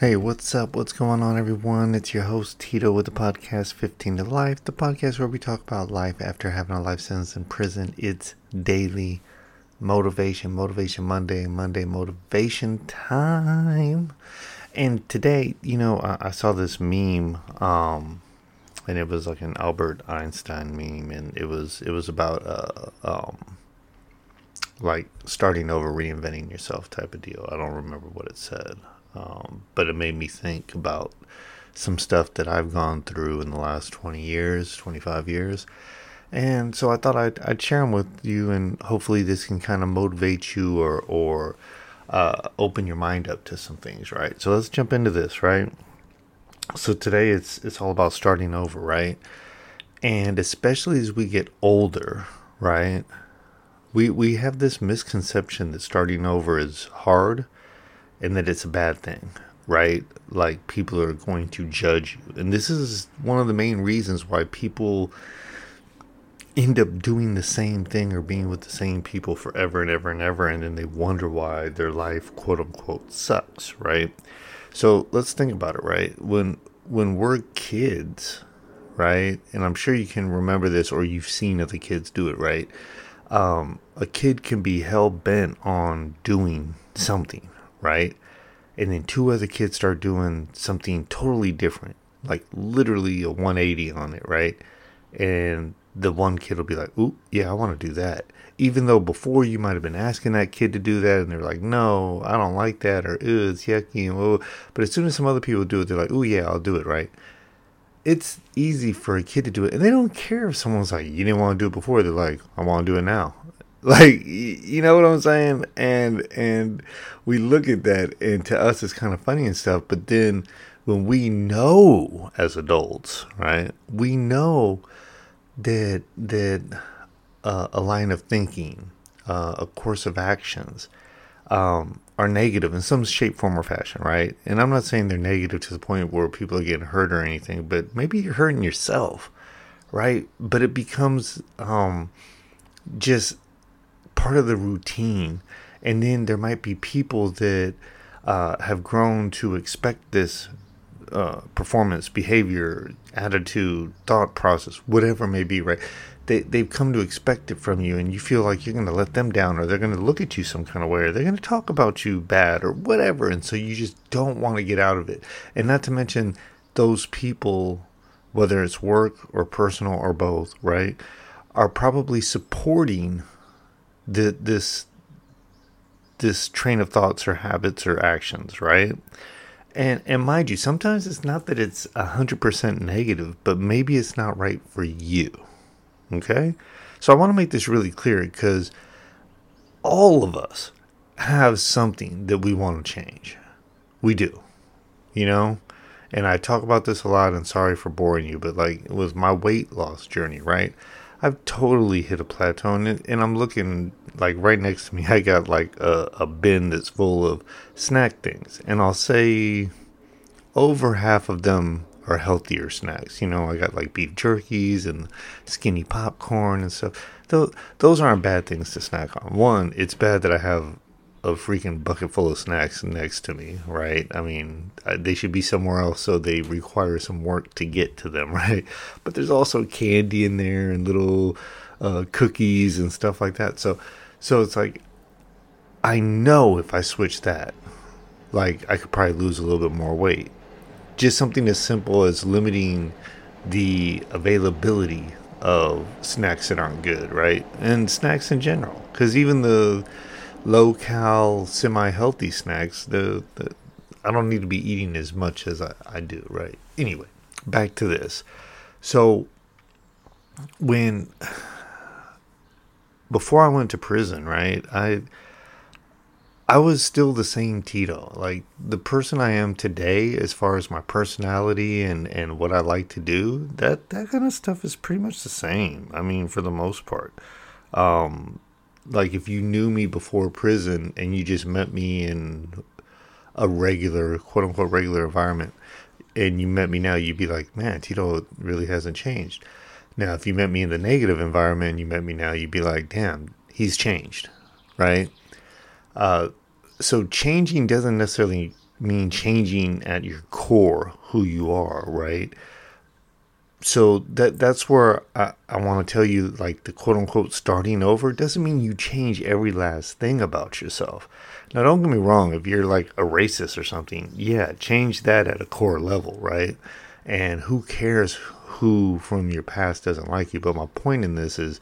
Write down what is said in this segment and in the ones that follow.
Hey, what's up? What's going on, everyone? It's your host, Tito, with the podcast 15 to Life, the podcast where we talk about life after having a life sentence in prison. It's daily motivation, Motivation Monday, Monday motivation time. And today, you know, I, I saw this meme, um, and it was like an Albert Einstein meme, and it was it was about uh, um, like starting over, reinventing yourself type of deal. I don't remember what it said. Um, but it made me think about some stuff that I've gone through in the last 20 years, 25 years. And so I thought I'd, I'd share them with you, and hopefully this can kind of motivate you or, or uh, open your mind up to some things, right? So let's jump into this, right? So today it's it's all about starting over, right? And especially as we get older, right? We we have this misconception that starting over is hard and that it's a bad thing, right? Like people are going to judge you. And this is one of the main reasons why people end up doing the same thing or being with the same people forever and ever and ever and then they wonder why their life quote unquote sucks, right? So let's think about it, right? When when we're kids, right? And I'm sure you can remember this or you've seen other kids do it, right? Um, a kid can be hell bent on doing something, right? And then two other kids start doing something totally different, like literally a 180 on it, right? And the one kid will be like, "Ooh, yeah, I want to do that." Even though before you might have been asking that kid to do that, and they're like, "No, I don't like that," or "Ew, it's yucky," but as soon as some other people do it, they're like, "Ooh, yeah, I'll do it," right? It's easy for a kid to do it, and they don't care if someone's like, "You didn't want to do it before." They're like, "I want to do it now," like you know what i'm saying? And and we look at that and to us it's kind of funny and stuff but then when we know as adults right we know that that uh, a line of thinking uh, a course of actions um, are negative in some shape form or fashion right? And i'm not saying they're negative to the point where people are getting hurt or anything but maybe you're hurting yourself right? But it becomes um, just part of the routine. And then there might be people that uh, have grown to expect this uh, performance, behavior, attitude, thought process, whatever it may be, right? They, they've come to expect it from you, and you feel like you're going to let them down, or they're going to look at you some kind of way, or they're going to talk about you bad, or whatever. And so you just don't want to get out of it. And not to mention those people, whether it's work or personal or both, right, are probably supporting this this train of thoughts or habits or actions, right? And and mind you, sometimes it's not that it's hundred percent negative, but maybe it's not right for you. Okay, so I want to make this really clear because all of us have something that we want to change. We do, you know. And I talk about this a lot, and sorry for boring you, but like it was my weight loss journey, right? I've totally hit a plateau, and, and I'm looking like right next to me. I got like a, a bin that's full of snack things, and I'll say over half of them are healthier snacks. You know, I got like beef jerkies and skinny popcorn and stuff. Those those aren't bad things to snack on. One, it's bad that I have a freaking bucket full of snacks next to me, right? I mean, they should be somewhere else, so they require some work to get to them, right? But there's also candy in there and little uh, cookies and stuff like that. So, so it's like I know if I switch that, like I could probably lose a little bit more weight. Just something as simple as limiting the availability of snacks that aren't good, right? And snacks in general, because even the low cal, semi healthy snacks, the, the I don't need to be eating as much as I, I do, right? Anyway, back to this. So when before I went to prison, right, I I was still the same Tito. Like the person I am today, as far as my personality and, and what I like to do, that, that kind of stuff is pretty much the same. I mean, for the most part. Um, like if you knew me before prison and you just met me in a regular, quote unquote, regular environment, and you met me now, you'd be like, man, Tito really hasn't changed. Now, if you met me in the negative environment and you met me now, you'd be like, damn, he's changed, right? Uh, so changing doesn't necessarily mean changing at your core who you are, right? So that that's where I, I want to tell you like the quote unquote starting over doesn't mean you change every last thing about yourself. Now don't get me wrong, if you're like a racist or something, yeah, change that at a core level, right? And who cares who from your past doesn't like you? But my point in this is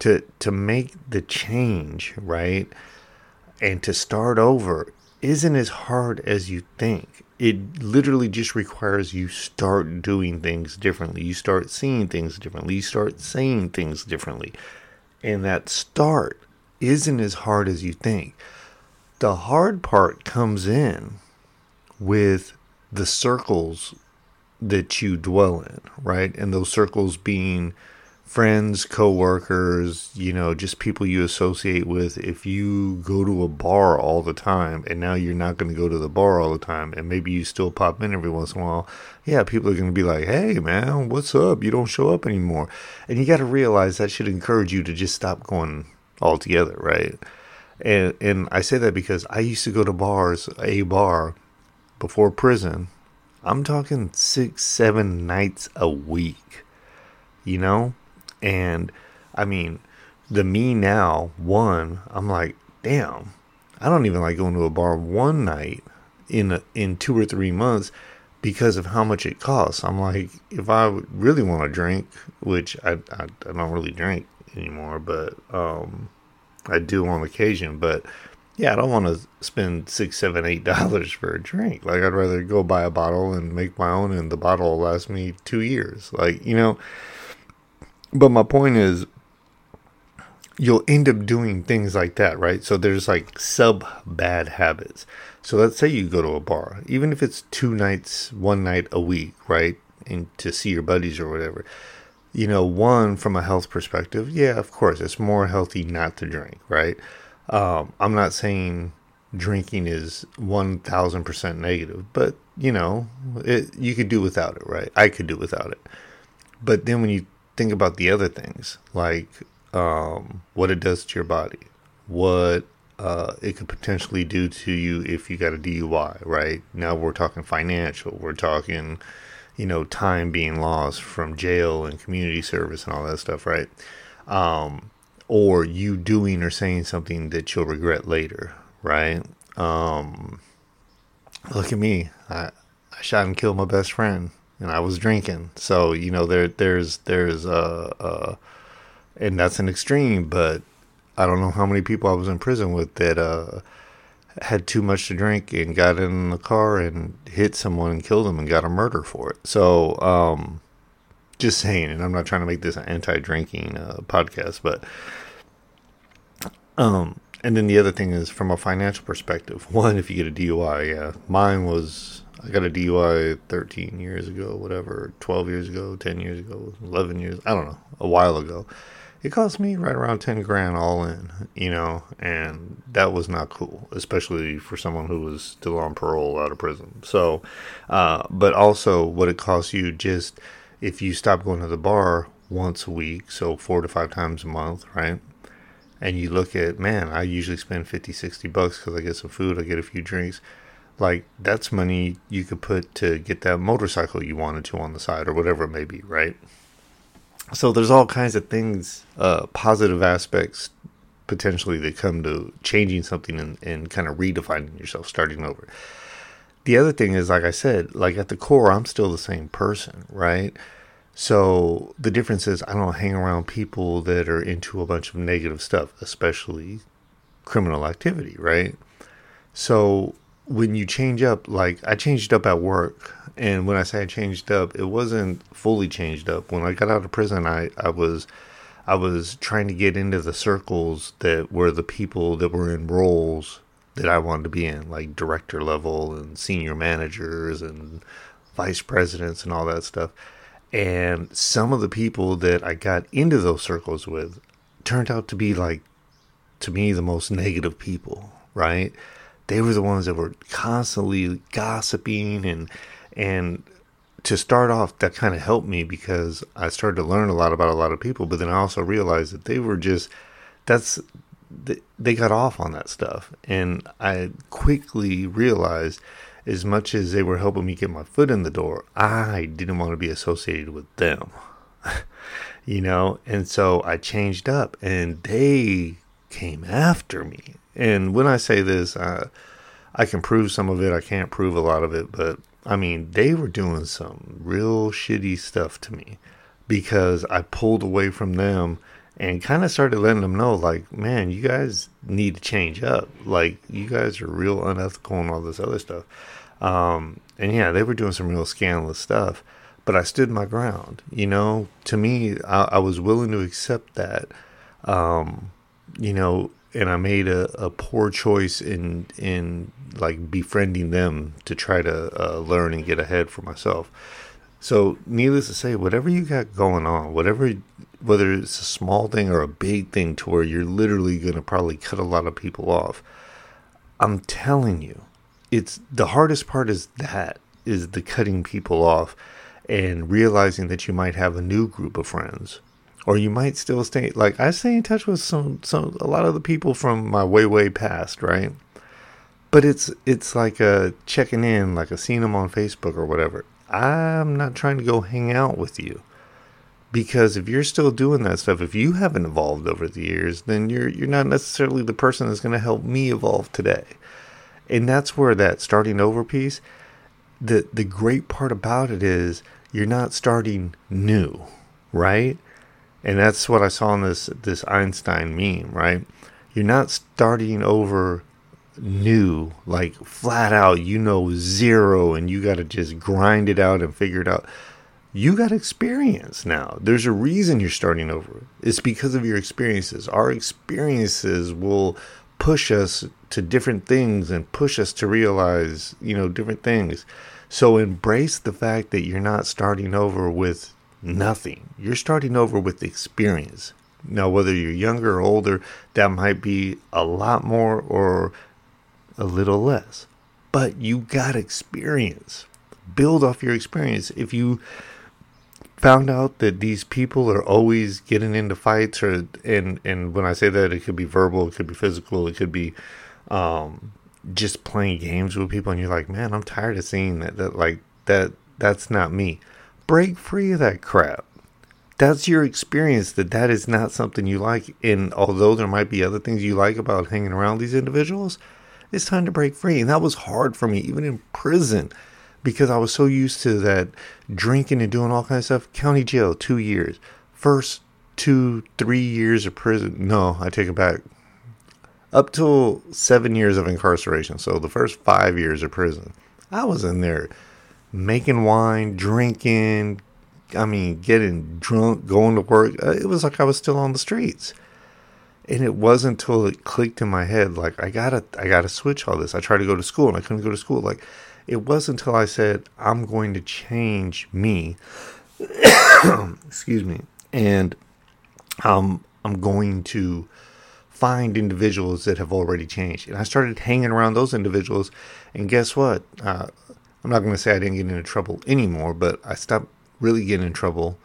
to to make the change, right? and to start over isn't as hard as you think. It literally just requires you start doing things differently. You start seeing things differently. You start saying things differently. And that start isn't as hard as you think. The hard part comes in with the circles that you dwell in, right? And those circles being friends, coworkers, you know, just people you associate with. If you go to a bar all the time and now you're not going to go to the bar all the time and maybe you still pop in every once in a while, yeah, people are going to be like, "Hey, man, what's up? You don't show up anymore." And you got to realize that should encourage you to just stop going altogether, right? And and I say that because I used to go to bars, a bar before prison. I'm talking 6 7 nights a week. You know? And I mean, the me now, one, I'm like, damn, I don't even like going to a bar one night in a, in two or three months because of how much it costs. I'm like, if I really want to drink, which I, I, I don't really drink anymore, but um, I do on occasion. But yeah, I don't want to spend six, seven, eight dollars for a drink. Like I'd rather go buy a bottle and make my own, and the bottle will last me two years. Like you know, but my point is, you'll end up doing things like that, right? So there's like sub bad habits. So let's say you go to a bar, even if it's two nights, one night a week, right? And to see your buddies or whatever. You know, one from a health perspective, yeah, of course, it's more healthy not to drink, right? Um, I'm not saying drinking is 1000% negative, but you know, it, you could do without it, right? I could do without it. But then when you think about the other things, like um, what it does to your body, what uh, it could potentially do to you if you got a DUI, right? Now we're talking financial, we're talking, you know, time being lost from jail and community service and all that stuff, right? Um, or you doing or saying something that you'll regret later, right? Um, look at me. I, I shot and killed my best friend and I was drinking. So you know there there's there's uh uh, and that's an extreme, but I don't know how many people I was in prison with that uh had too much to drink and got in the car and hit someone and killed them and got a murder for it. So um just saying, and I'm not trying to make this an anti-drinking uh, podcast, but um and then the other thing is from a financial perspective. One, if you get a DUI, yeah, mine was I got a DUI 13 years ago, whatever, 12 years ago, 10 years ago, 11 years, I don't know, a while ago. It cost me right around 10 grand all in, you know, and that was not cool, especially for someone who was still on parole out of prison. So, uh, but also what it costs you just if you stop going to the bar once a week, so four to five times a month, right? And you look at, man, I usually spend 50, 60 bucks because I get some food, I get a few drinks like that's money you could put to get that motorcycle you wanted to on the side or whatever it may be, right? So there's all kinds of things, uh, positive aspects potentially that come to changing something and, and kind of redefining yourself, starting over. The other thing is, like I said, like at the core, I'm still the same person, right? So the difference is I don't hang around people that are into a bunch of negative stuff, especially criminal activity, right? So when you change up, like I changed up at work, and when I say I changed up, it wasn't fully changed up. When I got out of prison, I, I was I was trying to get into the circles that were the people that were in roles that I wanted to be in, like director level and senior managers and vice presidents and all that stuff. And some of the people that I got into those circles with turned out to be like, to me, the most negative people, right? They were the ones that were constantly gossiping and, and to start off, that kind of helped me because I started to learn a lot about a lot of people, but then I also realized that they were just, that's, they got off on that stuff. And I quickly realized as much as they were helping me get my foot in the door, I didn't want to be associated with them. you know, and so I changed up and they came after me. And when I say this, I, I can prove some of it, I can't prove a lot of it, but I mean, they were doing some real shitty stuff to me because I pulled away from them and kind of started letting them know, like, man, you guys need to change up. Like, you guys are real unethical and all this other stuff. Um, and yeah, they were doing some real scandalous stuff, but I stood my ground. You know, to me, I, I was willing to accept that. Um, you know, and I made a, a poor choice in in like befriending them to try to uh, learn and get ahead for myself. So, needless to say, whatever you got going on, whatever, whether it's a small thing or a big thing to where you're literally going to probably cut a lot of people off, I'm telling you, it's the hardest part is that is the cutting people off and realizing that you might have a new group of friends or you might still stay like I stay in touch with some some a lot of the people from my way way past, right? But it's it's like a checking in, like a seeing them on Facebook or whatever. I'm not trying to go hang out with you. Because if you're still doing that stuff, if you haven't evolved over the years, then you're you're not necessarily the person that's going to help me evolve today. And that's where that starting over piece, the the great part about it is you're not starting new, right? And that's what I saw in this this Einstein meme, right? You're not starting over new, like flat out, you know, zero, and you got to just grind it out and figure it out. You got experience now. There's a reason you're starting over. It's because of your experiences. Our experiences will push us to different things and push us to realize, you know, different things. So embrace the fact that you're not starting over with nothing. You're starting over with experience. Now, whether you're younger or older, that might be a lot more or a little less. But you got experience. Build off your experience. If you found out that these people are always getting into fights or and and when I say that it could be verbal, it could be physical, it could be um, just playing games with people and you're like, "Man, I'm tired of seeing that that like that that's not me." Break free of that crap that's your experience that that is not something you like and although there might be other things you like about hanging around these individuals it's time to break free. And that was hard for me, even in prison, because I was so used to that drinking and doing all kinds of stuff. County jail, two years. First two, three years of prison. No, I take it back. Up till seven years of incarceration. So the first five years of prison, I was in there making wine, drinking, I mean, getting drunk, going to work. Uh, it was like I was still on the streets. And it wasn't until it clicked in my head like i gotta i gotta switch all this. I tried to go to school and i couldn't go to school. Like it wasn't until i said i'm going to change me excuse me and um, i'm going to find individuals that have already changed. And i started hanging around those individuals and guess what? Uh, i'm not going to say i didn't get into trouble anymore but i stopped really getting in trouble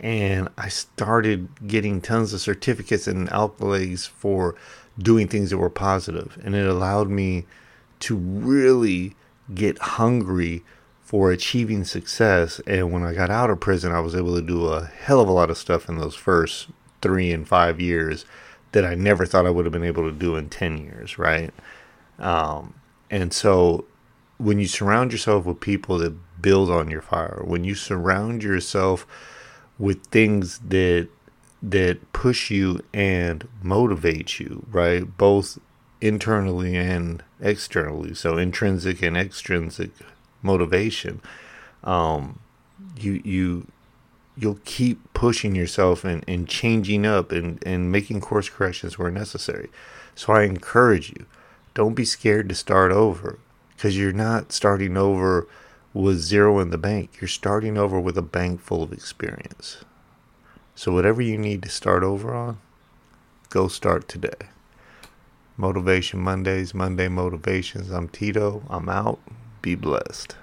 and I started getting tons of certificates and accolades for doing things that were positive, and it allowed me to really get hungry for achieving success. And when I got out of prison, I was able to do a hell of a lot of stuff in those first three and five years that I never thought I would have been able to do in 10 years, right? Um, and so when you surround yourself with people that build on your fire, when you surround yourself with things that that push you and motivate you, right? Both internally and externally. So intrinsic and extrinsic motivation. Um, you you you'll keep pushing yourself and, and changing up and, and making course corrections where necessary. So I encourage you, Don't be scared to start over because you're not starting over with zero in the bank. You're starting over with a bank full of experience. So, whatever you need to start over on, go start today. Motivation Mondays, Monday Motivations. I'm Tito. I'm out. Be blessed.